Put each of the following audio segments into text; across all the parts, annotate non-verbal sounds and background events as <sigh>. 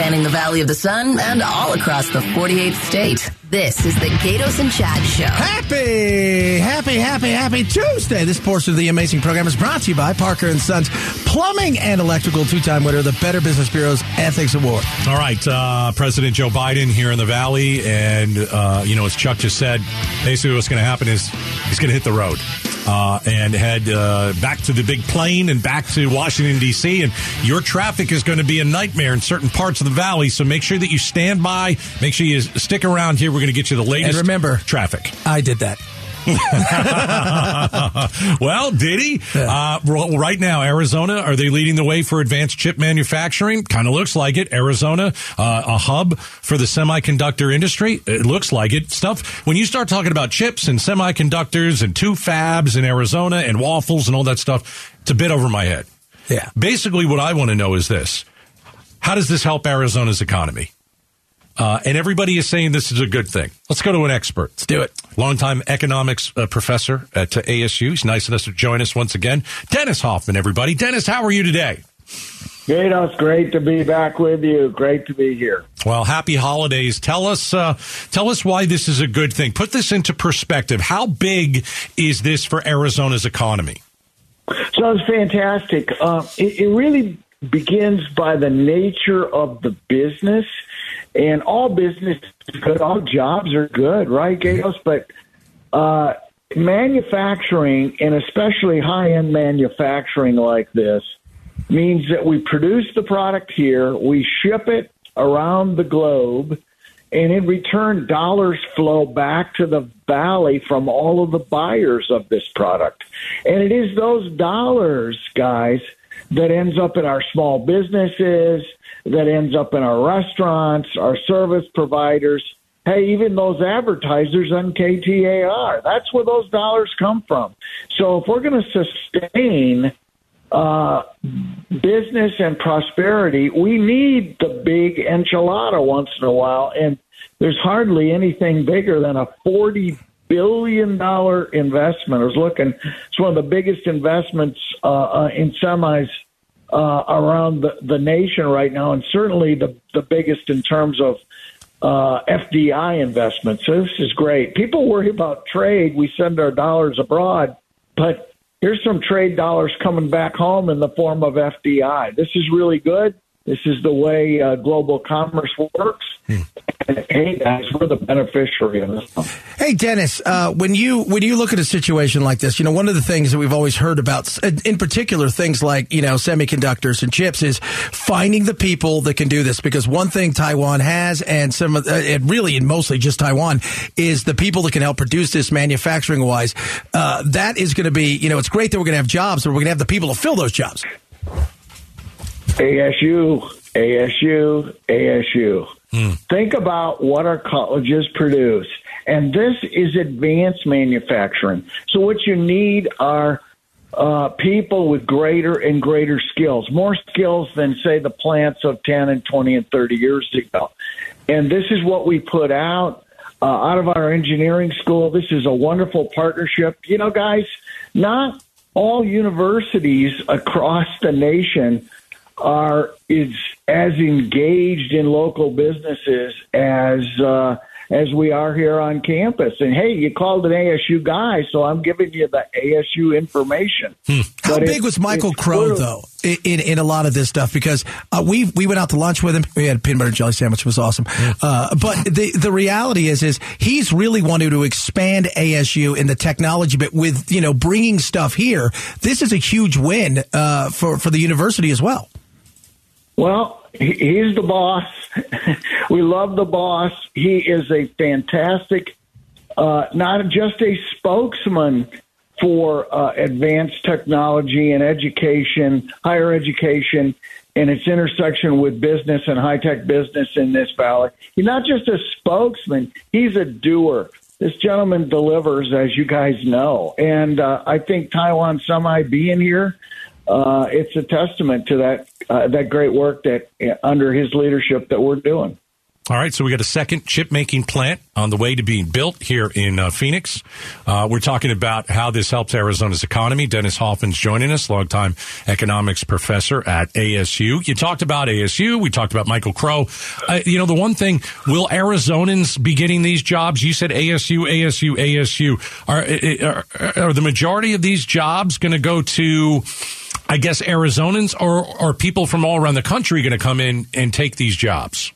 spanning the Valley of the Sun and all across the 48th state. This is the Gaydos and Chad Show. Happy, happy, happy, happy Tuesday. This portion of the amazing program is brought to you by Parker and Sons Plumbing and Electrical, two-time winner of the Better Business Bureau's Ethics Award. All right, uh, President Joe Biden here in the Valley, and uh, you know, as Chuck just said, basically what's going to happen is he's going to hit the road. Uh, and head uh, back to the big plane and back to Washington, D.C. And your traffic is going to be a nightmare in certain parts of the valley. So make sure that you stand by. Make sure you stick around here. We're going to get you the latest And remember, traffic. I did that. <laughs> well, did he? Uh, right now, Arizona, are they leading the way for advanced chip manufacturing? Kind of looks like it. Arizona, uh, a hub for the semiconductor industry. It looks like it. Stuff, when you start talking about chips and semiconductors and two fabs in Arizona and waffles and all that stuff, it's a bit over my head. Yeah. Basically, what I want to know is this How does this help Arizona's economy? Uh, and everybody is saying this is a good thing. Let's go to an expert. Let's do it. Longtime economics uh, professor at uh, ASU. He's nice enough to join us once again. Dennis Hoffman, everybody. Dennis, how are you today? Gaydos, great to be back with you. Great to be here. Well, happy holidays. Tell us, uh, tell us why this is a good thing. Put this into perspective. How big is this for Arizona's economy? So it's fantastic. Uh, it, it really begins by the nature of the business, and all business is good. All jobs are good, right, Gaydos? But uh, manufacturing, and especially high-end manufacturing like this, means that we produce the product here, we ship it around the globe, and in return, dollars flow back to the valley from all of the buyers of this product. And it is those dollars, guys, that ends up in our small businesses, that ends up in our restaurants, our service providers. Hey, even those advertisers on KTAR. That's where those dollars come from. So if we're going to sustain uh, business and prosperity, we need the big enchilada once in a while. And there's hardly anything bigger than a $40 billion investment. I was looking, it's one of the biggest investments uh, uh, in semis uh, around the, the nation right now, and certainly the, the biggest in terms of uh, FDI investments. So this is great. People worry about trade. We send our dollars abroad, but here's some trade dollars coming back home in the form of FDI. This is really good. This is the way uh, global commerce works. And, hey, guys, we're the beneficiary of this. Hey, Dennis, uh, when you when you look at a situation like this, you know one of the things that we've always heard about, in particular, things like you know semiconductors and chips, is finding the people that can do this. Because one thing Taiwan has, and some, of, uh, and really, and mostly just Taiwan, is the people that can help produce this manufacturing wise. Uh, that is going to be, you know, it's great that we're going to have jobs, but we're going to have the people to fill those jobs. ASU, ASU, ASU. Think about what our colleges produce. And this is advanced manufacturing. So, what you need are uh, people with greater and greater skills, more skills than, say, the plants of 10 and 20 and 30 years ago. And this is what we put out. Uh, out of our engineering school, this is a wonderful partnership. You know, guys, not all universities across the nation are is as engaged in local businesses as uh, as we are here on campus. And hey, you called an ASU guy, so I'm giving you the ASU information. How big it's- was Michael it's Crow true. though in, in in a lot of this stuff? Because uh, we we went out to lunch with him. We had a peanut butter and jelly sandwich. It was awesome. Uh, but the the reality is is he's really wanted to expand ASU in the technology bit with you know bringing stuff here. This is a huge win uh, for for the university as well. Well, he's the boss. <laughs> we love the boss. He is a fantastic, uh, not just a spokesman for uh, advanced technology and education, higher education, and its intersection with business and high tech business in this valley. He's not just a spokesman, he's a doer. This gentleman delivers, as you guys know. And uh, I think Taiwan Semi being here, uh, it's a testament to that uh, that great work that uh, under his leadership that we're doing. All right, so we got a second chip making plant on the way to being built here in uh, Phoenix. Uh, we're talking about how this helps Arizona's economy. Dennis Hoffman's joining us, longtime economics professor at ASU. You talked about ASU. We talked about Michael Crow. Uh, you know, the one thing, will Arizonans be getting these jobs? You said ASU, ASU, ASU. Are, are, are the majority of these jobs going to go to, I guess, Arizonans or are people from all around the country going to come in and take these jobs?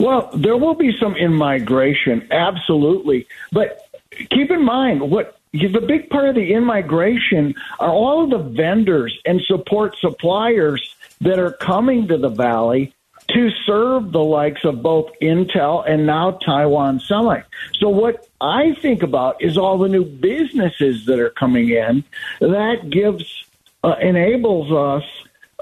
Well, there will be some in migration, absolutely. But keep in mind what the big part of the in migration are all of the vendors and support suppliers that are coming to the valley to serve the likes of both Intel and now Taiwan Semi. So what I think about is all the new businesses that are coming in that gives uh, enables us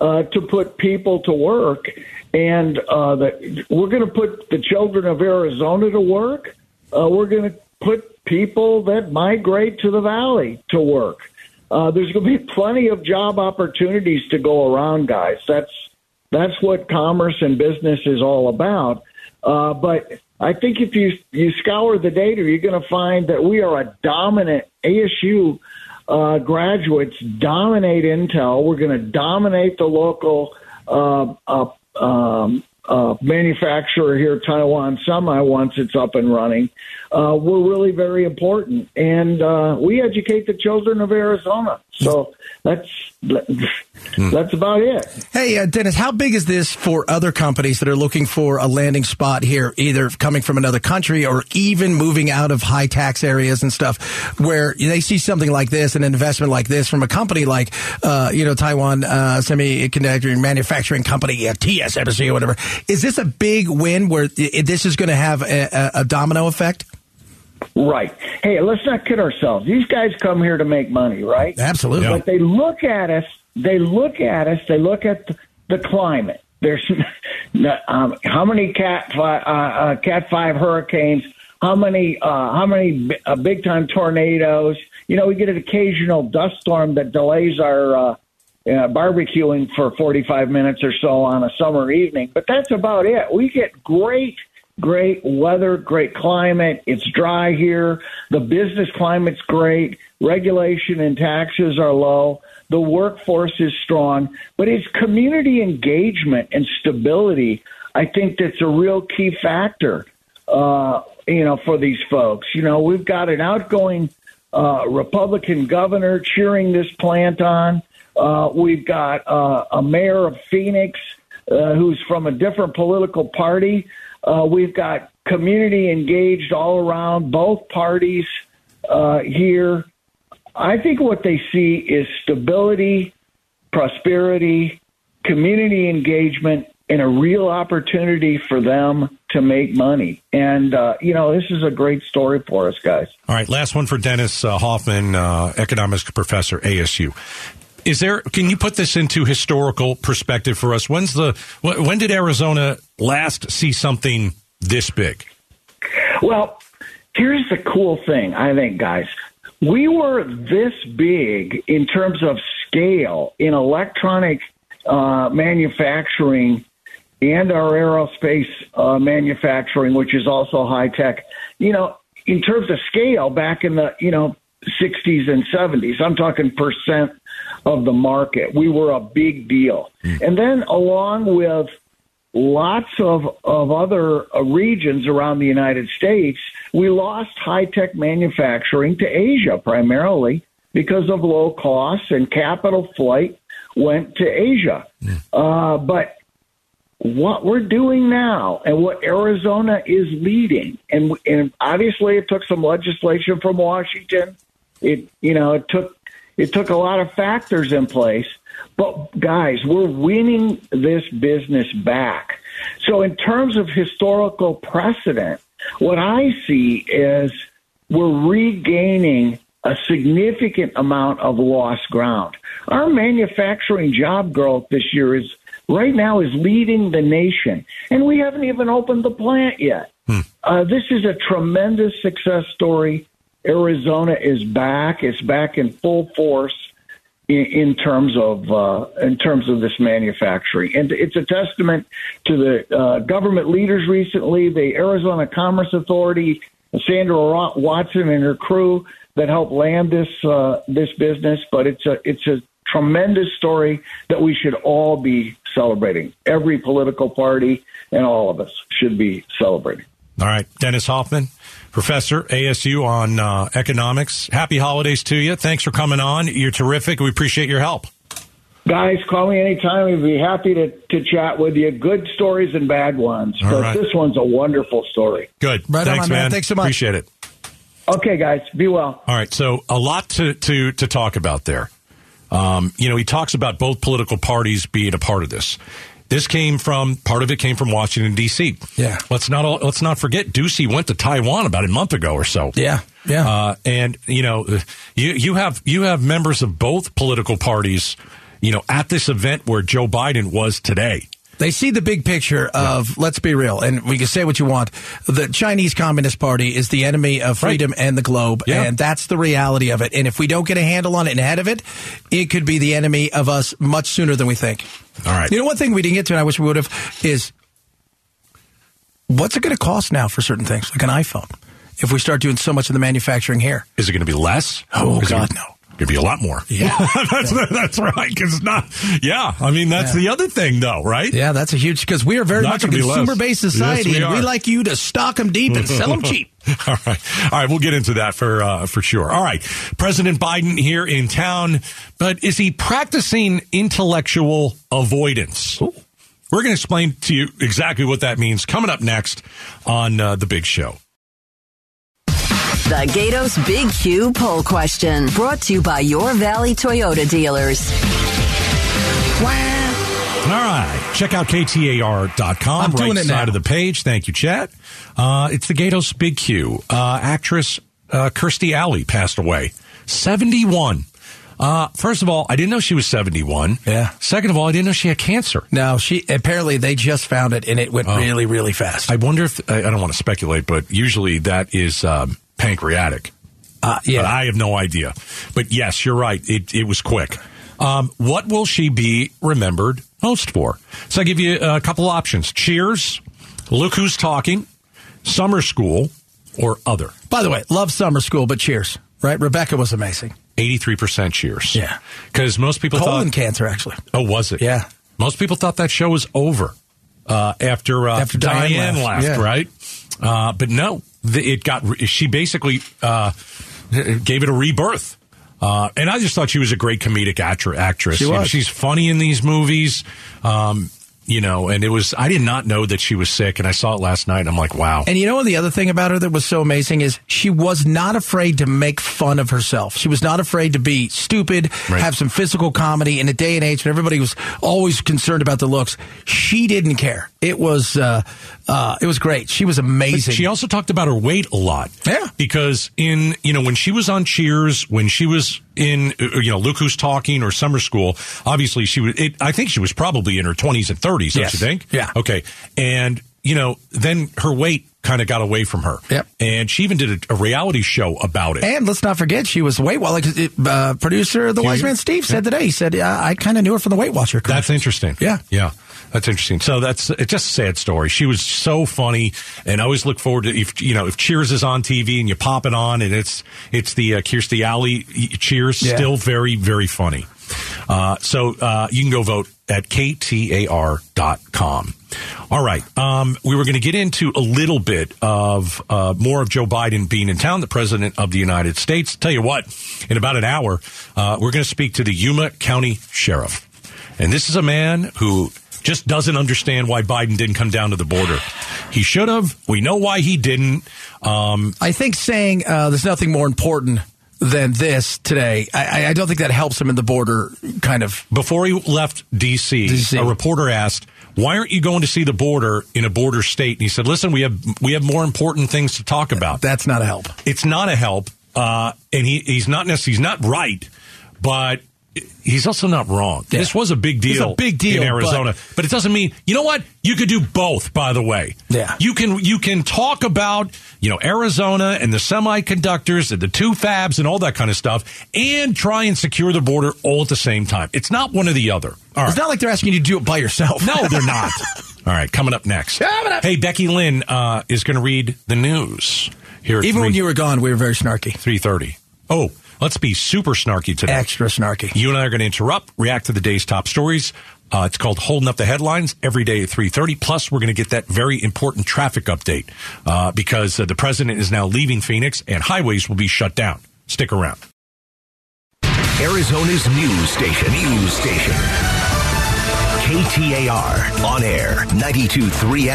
uh, to put people to work and uh, that we're going to put the children of Arizona to work. Uh, we're going to put people that migrate to the valley to work. Uh, there's going to be plenty of job opportunities to go around, guys. That's that's what commerce and business is all about. Uh, but I think if you you scour the data, you're going to find that we are a dominant ASU uh, graduates dominate Intel. We're going to dominate the local uh, uh, um, uh, manufacturer here, Taiwan Semi, once it's up and running, uh, we're really very important. And uh, we educate the children of Arizona. So that's hmm. that's about it. Hey, uh, Dennis, how big is this for other companies that are looking for a landing spot here, either coming from another country or even moving out of high tax areas and stuff, where they see something like this, and an investment like this from a company like, uh, you know, Taiwan uh, Semiconductor Manufacturing Company, uh, TSMC or whatever. Is this a big win where this is going to have a, a domino effect? Right. Hey, let's not kid ourselves. These guys come here to make money, right? Absolutely. But they look at us. They look at us. They look at the climate. There's <laughs> um, how many cat five, uh, uh, cat five hurricanes? How many uh, how many uh, big time tornadoes? You know, we get an occasional dust storm that delays our uh, uh, barbecuing for 45 minutes or so on a summer evening, but that's about it. We get great great weather, great climate. It's dry here. The business climate's great. Regulation and taxes are low. The workforce is strong, but it's community engagement and stability. I think that's a real key factor. Uh, you know, for these folks. You know, we've got an outgoing uh, Republican governor cheering this plant on. Uh, we've got uh, a mayor of Phoenix uh, who's from a different political party uh, we've got community engaged all around both parties here. I think what they see is stability, prosperity, community engagement, and a real opportunity for them to make money. And, uh, you know, this is a great story for us, guys. All right, last one for Dennis uh, Hoffman, uh, economics professor, ASU. Is there? Can you put this into historical perspective for us? When's the? When did Arizona last see something this big? Well, here's the cool thing. I think, guys, we were this big in terms of scale in electronic uh, manufacturing and our aerospace uh, manufacturing, which is also high tech. You know, in terms of scale, back in the you know 60s and 70s, I'm talking percent of the market. We were a big deal. Mm. And then along with lots of, of other uh, regions around the United States, we lost high tech manufacturing to Asia primarily because of low costs and capital flight went to Asia. Mm. Uh, but what we're doing now and what Arizona is leading, and, and obviously it took some legislation from Washington. It you know it took it took a lot of factors in place. But guys, we're winning this business back. So in terms of historical precedent, what I see is we're regaining a significant amount of lost ground. Our manufacturing job growth this year is right now is leading the nation, and we haven't even opened the plant yet. Hmm. Uh, this is a tremendous success story Arizona is back. It's back in full force. In, in terms of uh, in terms of this manufacturing, and it's a testament to the uh, government leaders recently, the Arizona Commerce Authority, Sandra Watson and her crew that helped land this uh, this business. But it's a it's a tremendous story that we should all be celebrating. Every political party and all of us should be celebrating. All right, Dennis Hoffman, professor ASU on uh, economics. Happy holidays to you. Thanks for coming on. You're terrific. We appreciate your help. Guys, call me anytime. We'd be happy to, to chat with you. Good stories and bad ones. But right. this one's a wonderful story. Good. Right Thanks, on, man. man. Thanks so much. Appreciate it. Okay, guys. Be well. All right. So a lot to to to talk about there. Um, you know, he talks about both political parties being a part of this. This came from part of it came from Washington D.C. Yeah. Let's not let's not forget Ducey went to Taiwan about a month ago or so. Yeah. Yeah. Uh, and you know, you you have you have members of both political parties you know, at this event where Joe Biden was today. They see the big picture of, yeah. let's be real, and we can say what you want. The Chinese Communist Party is the enemy of freedom right. and the globe, yeah. and that's the reality of it. And if we don't get a handle on it and ahead of it, it could be the enemy of us much sooner than we think. All right. You know, one thing we didn't get to, and I wish we would have, is what's it going to cost now for certain things, like an iPhone? If we start doing so much of the manufacturing here, is it going to be less? Oh God, no. Could be a lot more. Yeah, <laughs> that's that's right. Because not. Yeah, I mean that's yeah. the other thing, though, right? Yeah, that's a huge because we are very not much a consumer based society, yes, we and we like you to stock them deep and sell them cheap. <laughs> All right, all right, we'll get into that for uh, for sure. All right, President Biden here in town, but is he practicing intellectual avoidance? Ooh. We're going to explain to you exactly what that means coming up next on uh, the Big Show. The Gaydos Big Q poll question brought to you by your Valley Toyota dealers. All right. Check out KTAR.com. I'm doing right it side now. of the page. Thank you, chat. Uh, it's the Gaydos Big Q. Uh, actress uh, Kirstie Alley passed away. 71. Uh, first of all, I didn't know she was 71. Yeah. Second of all, I didn't know she had cancer. No, she apparently they just found it and it went oh. really, really fast. I wonder if I, I, don't want to speculate, but usually that is um, pancreatic. Uh, yeah. But I have no idea. But yes, you're right. It, it was quick. Um, what will she be remembered most for? So I give you a couple options. Cheers, Look Who's Talking, Summer School, or Other. By the way, love Summer School, but Cheers, right? Rebecca was amazing. 83% Cheers. Yeah. Because most people Colon thought. cancer, actually. Oh, was it? Yeah. Most people thought that show was over uh, after, uh, after Diane, Diane left, left yeah. right? Uh, but no, it got she basically uh, gave it a rebirth. Uh, and I just thought she was a great comedic actress. She was. she's funny in these movies. Um, you know, and it was, I did not know that she was sick, and I saw it last night, and I'm like, wow. And you know, the other thing about her that was so amazing is she was not afraid to make fun of herself. She was not afraid to be stupid, right. have some physical comedy in a day and age when everybody was always concerned about the looks. She didn't care. It was, uh, uh, it was great. She was amazing. But she also talked about her weight a lot. Yeah. Because in, you know, when she was on Cheers, when she was in, uh, you know, Look Who's Talking or Summer School, obviously she was, it, I think she was probably in her 20s and 30s, don't yes. you think? Yeah. Okay. And, you know, then her weight kind of got away from her. Yep. And she even did a, a, reality show about it. And let's not forget, she was Weight Watcher. Uh, producer, the Wise Man Steve, said today, he said, I kind of knew her from the Weight Watcher. That's interesting. Yeah. Yeah. That's interesting. So that's it's just a sad story. She was so funny, and I always look forward to if you know if Cheers is on TV and you pop it on, and it's it's the uh, Kirstie Alley Cheers, yeah. still very very funny. Uh, so uh, you can go vote at ktar.com. All right. Um, we were going to get into a little bit of uh, more of Joe Biden being in town, the president of the United States. Tell you what, in about an hour, uh, we're going to speak to the Yuma County Sheriff. And this is a man who just doesn't understand why Biden didn't come down to the border. He should have. We know why he didn't. Um, I think saying uh, there's nothing more important than this today. I, I, don't think that helps him in the border kind of. Before he left D.C., DC. a reporter asked, "Why aren't you going to see the border in a border state?" And he said, "Listen, we have we have more important things to talk about." That's not a help. It's not a help, uh, and he, he's not necessarily he's not right, but he's also not wrong. Yeah. This was a big deal. A big deal in Arizona, but, but, it doesn't mean you know what you could do both. By the way, yeah, you can you can talk about you know Arizona and the semiconductors and the two fabs and all that kind of stuff, and try and secure the border all at the same time. It's not one or the other. It's not like they're asking you to do it by yourself. No, they're <laughs> not. all right, coming up next. Coming up. Hey, Becky Lynn uh, is going to read the news here. Even 3, when you were gone, we were very snarky. Three thirty. Oh, Let's be super snarky today. Extra snarky. You and I are going to interrupt, react to the day's top stories. Uh, it's called Holding Up the Headlines every day at 3.30. Plus, we're going to get that very important traffic update uh, because uh, the president is now leaving Phoenix and highways will be shut down. Stick around. Arizona's news station. News station. KTAR. On air, 92.3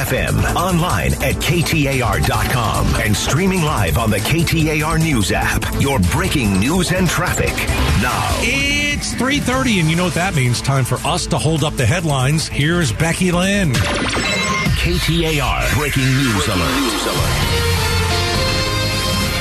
FM. Online at KTAR.com. And streaming live on the KTAR News app. Your breaking news and traffic. Now. It's 3.30, and you know what that means. Time for us to hold up the headlines. Here's Becky Lynn. KTAR. Breaking news alert. News alert.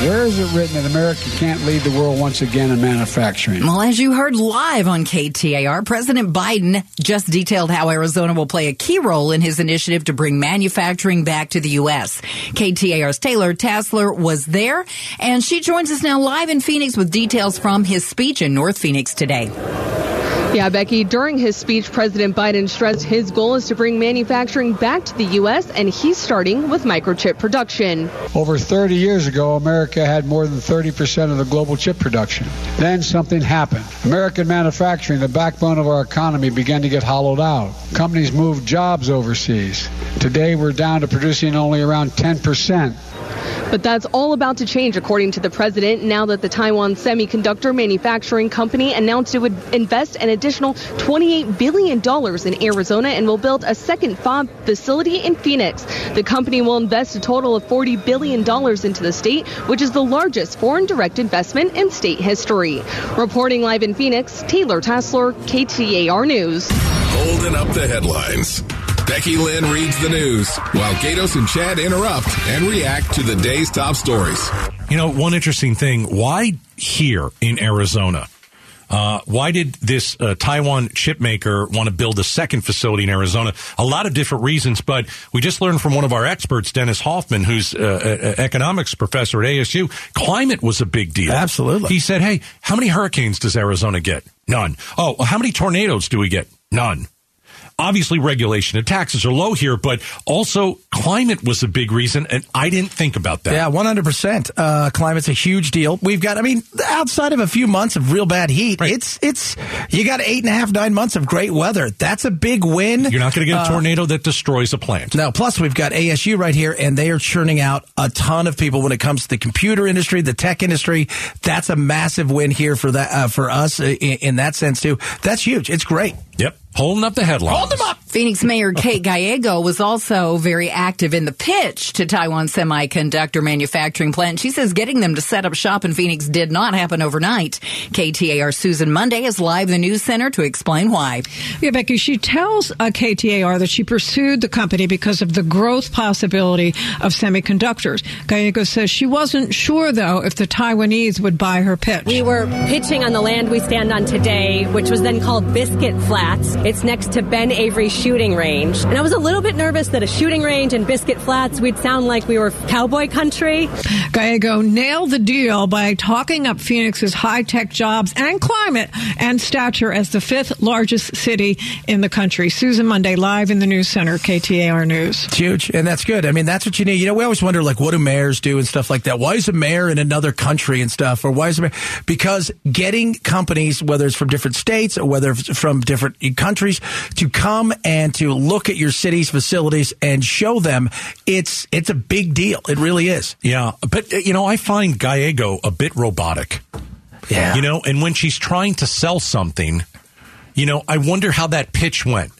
Where is it written that America can't lead the world once again in manufacturing? Well, as you heard live on KTAR, President Biden just detailed how Arizona will play a key role in his initiative to bring manufacturing back to the U.S. KTAR's Taylor Tassler was there, and she joins us now live in Phoenix with details from his speech in North Phoenix today. Yeah, Becky, during his speech, President Biden stressed his goal is to bring manufacturing back to the U.S., and he's starting with microchip production. Over 30 years ago, America had more than 30% of the global chip production. Then something happened. American manufacturing, the backbone of our economy, began to get hollowed out. Companies moved jobs overseas. Today, we're down to producing only around 10%. But that's all about to change, according to the president, now that the Taiwan Semiconductor Manufacturing Company announced it would invest an additional $28 billion in Arizona and will build a second fab facility in Phoenix. The company will invest a total of $40 billion into the state, which is the largest foreign direct investment in state history. Reporting live in Phoenix, Taylor Tassler, KTAR News. Holding up the headlines. Becky Lynn reads the news while Gaydos and Chad interrupt and react to the day's top stories. You know, one interesting thing why here in Arizona? Uh, why did this uh, Taiwan chip maker want to build a second facility in Arizona? A lot of different reasons, but we just learned from one of our experts, Dennis Hoffman, who's uh, economics professor at ASU. Climate was a big deal. Absolutely. He said, "Hey, how many hurricanes does Arizona get? None. Oh, how many tornadoes do we get? None obviously regulation and taxes are low here, but also climate was a big reason, and I didn't think about that. Yeah, one hundred percent. Uh, climate's a huge deal. We've got, I mean, outside of a few months of real bad heat, right. it's it's you got eight and a half, nine months of great weather. That's a big win. You're not going to get a uh, tornado uh, that destroys a plant. No. Plus, we've got ASU right here, and they are churning out a ton of people when it comes to the computer industry, the tech industry. That's a massive win here for that uh, for us in, in that sense too. That's huge. It's great. Yep. Holding up the headlines. Hold them up. Phoenix Mayor <laughs> Kate Gallego was also very active in the pitch to Taiwan Semiconductor Manufacturing Plant. She says getting them to set up shop in Phoenix did not happen overnight. KTAR Susan Monday is live in the news center to explain why. Yeah, Becky, she tells uh, KTAR that she pursued the company because of the growth possibility of semiconductors. Gallego says she wasn't sure, though, if the Taiwanese would buy her pitch. We were pitching on the land we stand on today, which was then called Biscuit Flats. It's next to Ben Avery Shooting Range. And I was a little bit nervous that a shooting range and Biscuit Flats, we'd sound like we were cowboy country. Gallego nailed the deal by talking up Phoenix's high tech jobs and climate and stature as the fifth largest city in the country. Susan Monday, live in the News Center, KTAR News. It's huge, and that's good. I mean, that's what you need. You know, we always wonder, like, what do mayors do and stuff like that? Why is a mayor in another country and stuff? Or why is a mayor? Because getting companies, whether it's from different states or whether it's from different countries, countries to come and to look at your city's facilities and show them it's it's a big deal. It really is. Yeah, but uh, you know, I find Gallego a bit robotic. Yeah, you know, and when she's trying to sell something, you know, I wonder how that pitch went.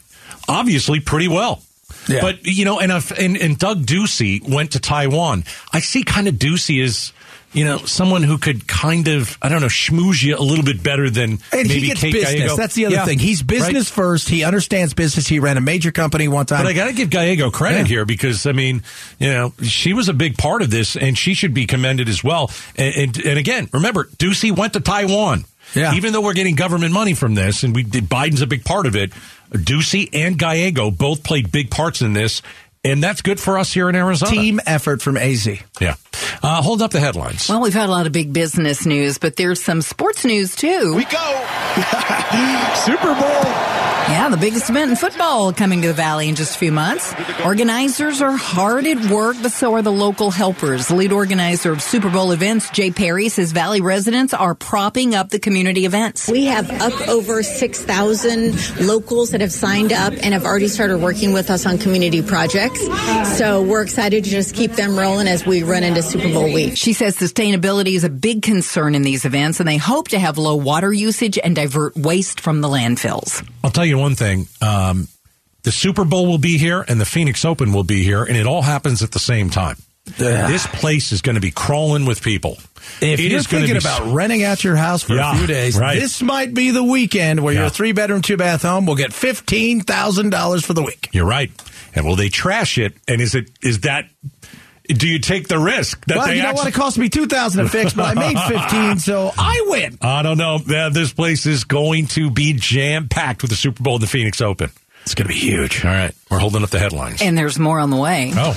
Obviously, pretty well. Yeah. But you know, and, and and Doug Ducey went to Taiwan. I see kind of Ducey as you know, someone who could kind of, I don't know, schmooze you a little bit better than and maybe he gets Kate business. Gallego. That's the other yeah. thing. He's business right? first. He understands business. He ran a major company one time. But I got to give Gallego credit yeah. here because, I mean, you know, she was a big part of this and she should be commended as well. And, and, and again, remember, Ducey went to Taiwan. Yeah. Even though we're getting government money from this, and we Biden's a big part of it, Ducey and Gallego both played big parts in this, and that's good for us here in Arizona. Team effort from AZ. Yeah. Uh, hold up the headlines. Well, we've had a lot of big business news, but there's some sports news too. We go. <laughs> Super Bowl. Yeah, the biggest event in football coming to the Valley in just a few months. Organizers are hard at work, but so are the local helpers. Lead organizer of Super Bowl events, Jay Parry, says Valley residents are propping up the community events. We have up over 6,000 locals that have signed up and have already started working with us on community projects. So we're excited to just keep them rolling as we run into Super Bowl week. She says sustainability is a big concern in these events, and they hope to have low water usage and divert waste from the landfills. I'll tell you one thing. Um, the Super Bowl will be here and the Phoenix Open will be here, and it all happens at the same time. Yeah. This place is going to be crawling with people. If It you're is thinking be- about renting out your house for Yeah, a few days, right. this might be the weekend where Yeah. your three bedroom, two bath home will get fifteen thousand dollars for the week. You're right. And will they trash it? And is it is that? Do you take the risk that well, they you know what? actually? It cost me two thousand to fix, but I made <laughs> fifteen, so I win. I don't know. Yeah, This place is going to be jam packed with the Super Bowl and the Phoenix Open. It's going to be huge. All right, we're holding up the headlines. And there's more on the way. oh,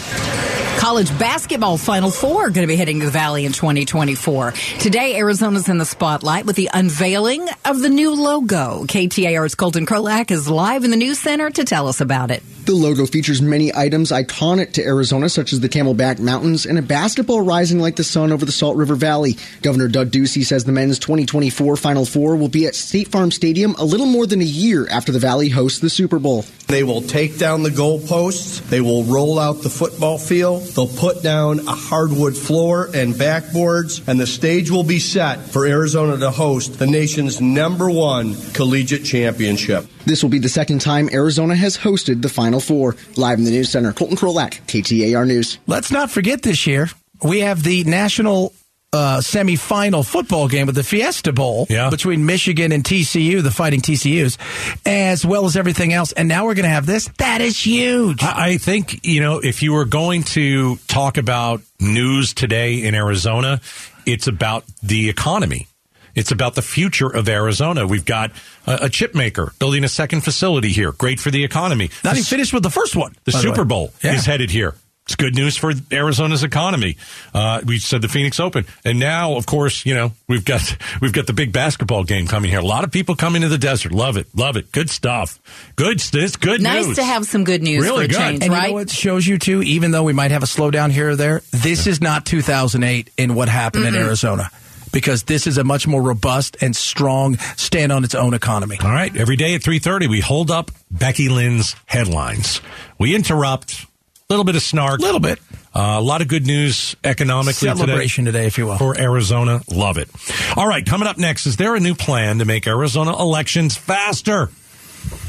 College basketball Final Four going to be to the Valley in 2024. Today, Arizona's in the spotlight with the unveiling of the new logo. KTAR's Colton Krolak is live in the news center to tell us about it. The logo features many items iconic to Arizona, such as the Camelback Mountains and a basketball rising like the sun over the Salt River Valley. Governor Doug Ducey says the men's 2024 Final Four will be at State Farm Stadium a little more than a year after the Valley hosts the Super Bowl. They will take down the goalposts. They will roll out the football field. They'll put down a hardwood floor and backboards, and the stage will be set for Arizona to host the nation's number one collegiate championship. This will be the second time Arizona has hosted the Final Four. Live in the News Center, Colton Krolak, KTAR News. Let's not forget this year we have the national uh, semifinal football game with the Fiesta Bowl Yeah. between Michigan and TCU, the Fighting TCU's, as well as everything else. And now we're going to have this. That is huge. I, I think you know if you were going to talk about news today in Arizona, it's about the economy. It's about the future of Arizona. We've got a, a chip maker building a second facility here. Great for the economy. Not The even finished with the first one. The Super way. Bowl Yeah. is headed here. It's good news for Arizona's economy. Uh, we said the Phoenix Open, and now, of course, you know we've got <laughs> we've got the big basketball game coming here. A lot of people coming to the desert. Love it, love it. Good stuff. Good. It's good Nice news. to have some good news Really for a good. change, And you know what shows you too, even though we might have a slowdown here or there, this is not 2008 in what happened in Arizona. Because this is a much more robust and strong stand on its own economy. All right, every day at 3:30 we hold up Becky Lynn's headlines. We interrupt a little bit of snark, A little bit. Uh, a lot of good news economically Celebration today. today, if you will. For Arizona, love it. All right, coming up next, is there a new plan to make Arizona elections faster?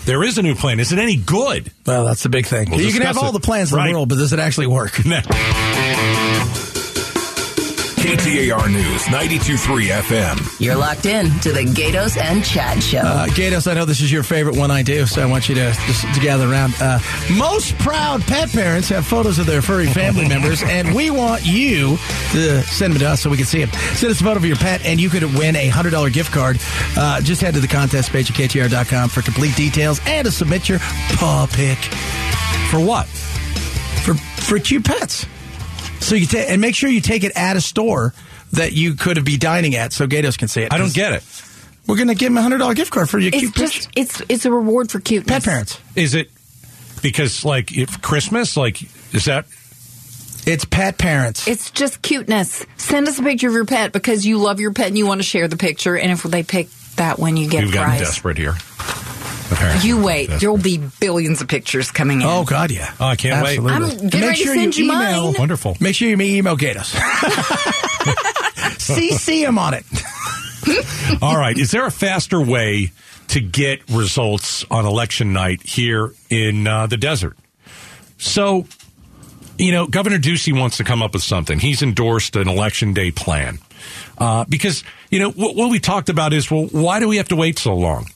There is a new plan. Is it any good? Well, that's the big thing. We'll you can have all the plans in Right. the world, but does it actually work? <laughs> KTAR News, 92.3 FM. You're locked in to the Gaydos and Chad Show. Uh, Gaydos, I know this is your favorite one I do, so I want you to, just to gather around. Uh, most proud pet parents have photos of their furry family <laughs> members, and we want you to send them to us so we can see them. Send us a photo of your pet, and you could win a $100 gift card. Uh, just head to the contest page at KTAR.com for complete details and to submit your paw pick. For what? For, for cute pets. So you ta- and make sure you take it at a store that you could be dining at so Gaydos can see it. I don't get it. We're going to give him a $100 gift card for your it's cute just it's it's a reward for cuteness. pet parents. Is it because like if Christmas? Like is that? It's pet parents. It's just cuteness. Send us a picture of your pet because you love your pet and you want to share the picture. And if they pick that one, you get We've a gotten prize. desperate here. Apparently. You wait. Desperate. There will be billions of pictures coming in. Oh God, yeah. Oh, I can't wait. Absolutely. I'm And getting ready to send you email. mine. Wonderful. Make sure you email Gaydos. <laughs> CC him on it. <laughs> All right. Is there a faster way to get results on election night here in uh, the desert? So, you know, Governor Ducey wants to come up with something. He's endorsed an election day plan. Uh, because, you know, what, what we talked about is, well, why do we have to wait so long?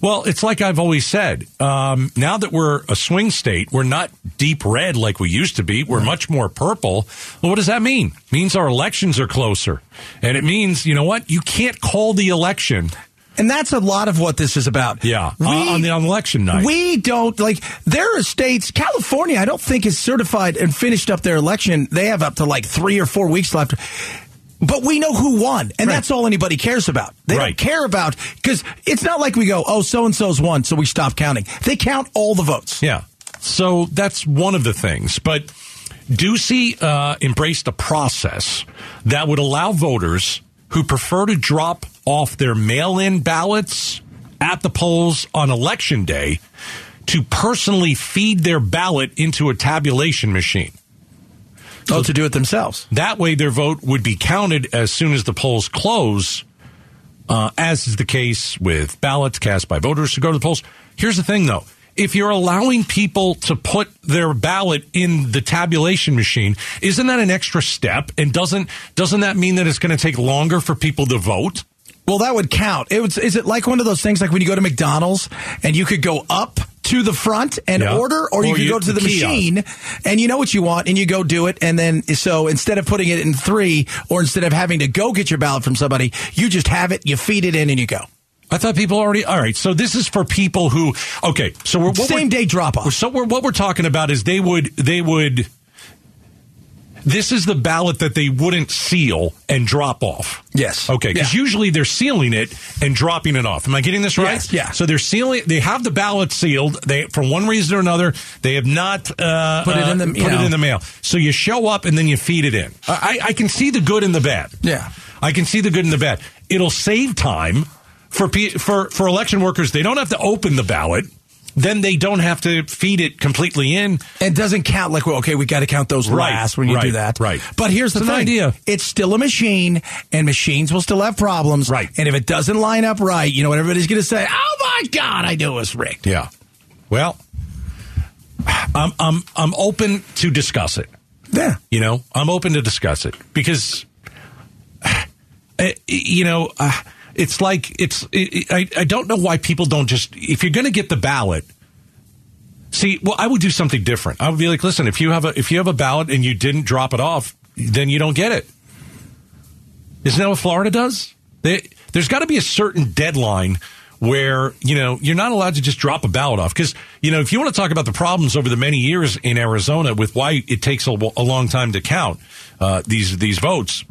Well, it's like I've always said. Um, now that we're a swing state, we're not deep red like we used to be. We're much more purple. Well, what does that mean? It means our elections are closer. And it means, you know what? You can't call the election And that's a lot of what this is about. Yeah, uh, on the on election night. We don't like there are states. California, I don't think is certified and finished up their election. They have up to like three or four weeks left. But we know who won, and Right. that's all anybody cares about. They Right. don't care about because it's not like we go, oh, so and so's won, so we stop counting. They count all the votes. Yeah. So that's one of the things. But Ducey uh, embraced a process that would allow voters who prefer to drop off their mail in ballots at the polls on election day to personally feed their ballot into a tabulation machine. Oh, to do it themselves. That way, their vote would be counted as soon as the polls close, uh, as is the case with ballots cast by voters to go to the polls. Here's the thing, though. If you're allowing people to put their ballot in the tabulation machine, isn't that an extra step? And doesn't doesn't that mean that it's going to take longer for people to vote? Well, that would count. It was, is it like one of those things like when you go to McDonald's and you could go up to the front and Yeah. order, or you can you- go to the, the kiosk. machine and you know what you want and you go do it. And then, so instead of putting it in three or instead of having to go get your ballot from somebody, you just have it, you feed it in and you go. I thought people already. All right, so this is for people who. Okay, so we're Same day drop off. So we're, what we're talking about is they would they would. This is the ballot that they wouldn't seal and drop off. Yes. Okay, because Yeah. usually they're sealing it and dropping it off. Am I getting this right? Yes, yeah. So they're sealing. They have the ballot sealed. They, for one reason or another, they have not uh, Put it in the- uh, put it in the mail. So you show up and then you feed it in. I, I can see the good and the bad. Yeah. I can see the good and the bad. It'll save time for for for election workers. They don't have to open the ballot. Then they don't have to feed it completely in. It doesn't count like, well, okay, we got to count those Right, last when you do that. right. But here's the thing. idea. It's still a machine and machines will still have problems. Right. And if it doesn't line up right, you know what everybody's going to say? Oh my God, I knew it was rigged. Yeah. Well, I'm I'm I'm open to discuss it. Yeah. You know, I'm open to discuss it because, uh, <sighs> you know, uh, it's like it's. It, I I don't know why people don't just if you're going to get the ballot. See, well, I would do something different. I would be like, listen, if you have a if you have a ballot and you didn't drop it off, then you don't get it. Isn't that what Florida does? They, there's got to be a certain deadline where you know you're not allowed to just drop a ballot off because you know if you want to talk about the problems over the many years in Arizona with why it takes a, a long time to count uh, these these votes.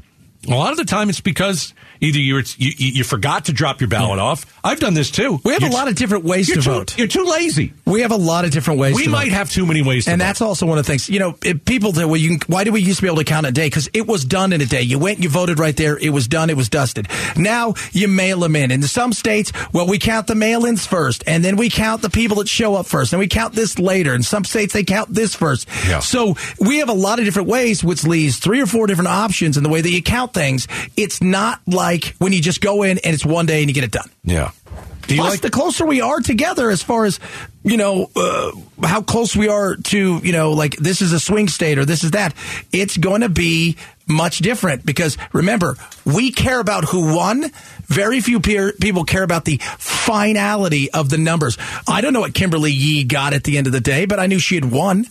A lot of the time, it's because either you were, you, you forgot to drop your ballot off. I've done this too. We have You're a lot of different ways to too- vote. You're too lazy. We have a lot of different ways We might vote. have too many ways to and vote. that's also one of the things. You know, if people say, "Well, you can, why do we used to be able to count a day?" Because it was done in a day. You went, you voted right there. It was done. It was dusted. Now you mail them in. In some states, well, we count the mail-ins first, and then we count the people that show up first, and we count this later. In some states, they count this first. Yeah. So we have a lot of different ways, which leaves three or four different options in the way that you count things. It's not like when you just go in and it's one day and you get it done. Yeah. Do you Plus, like the closer we are together, as far as you know, uh, how close we are to you know, like this is a swing state or this is that. It's going to be much different because remember, we care about who won. Very few peer, people care about the finality of the numbers. I don't know what Kimberly Yee got at the end of the day, but I knew she had won.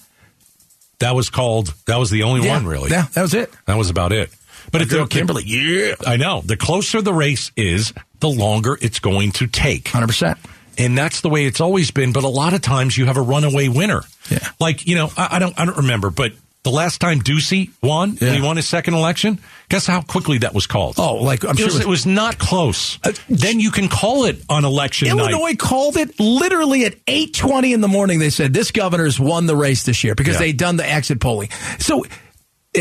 that was called? That was the only Yeah. one, really. Yeah, that was it. That was about it. But if girl the- Kimberly, yeah. I know. The closer the race is, the longer it's going to take. Hundred percent. And that's the way it's always been. But a lot of times you have a runaway winner. Yeah. Like you know, I, I don't, I don't remember, but the last time Ducey won, when he won his second election, guess how quickly that was called? Oh, like I'm it sure was, it was- not close. Uh, then you can call it on election night. Illinois called it literally at 8:20 in the morning. They said this governor's won the race this year because Yeah. they'd done the exit polling. So,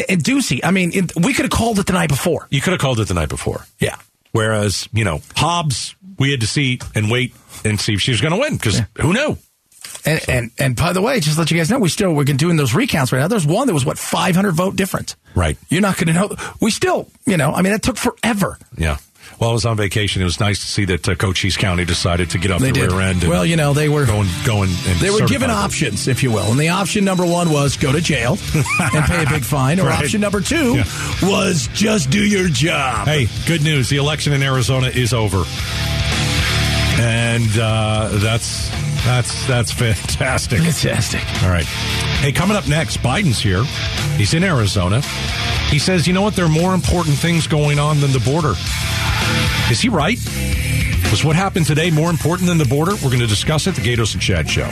and Ducey, I mean, it, we could have called it the night before. You could have called it the night before. Yeah. Whereas, you know, Hobbs, we had to see and wait and see if she was going to win because who knew? And, and and by the way, just to let you guys know, we still we're doing those recounts right now. There's one that was what 500 vote difference. Right. You're not going to know. We still, you know, I mean, that took forever. Yeah. Well, I was on vacation. It was nice to see that uh, Cochise County decided to get off They the did. rear end. And Well, you know, they were going, going, They were given them. options, if you will. And the option number one was go to jail and pay a big <laughs> fine. Or Right. option number two Yeah. was just do your job. Hey, good news. The election in Arizona is over. And uh, that's that's that's fantastic. Fantastic. All right. Hey, coming up next, Biden's here. He's in Arizona. He says, you know what? There are more important things going on than the border. Is he right? Was what happened today more important than the border? We're going to discuss it. The Gaydos and Chad Show.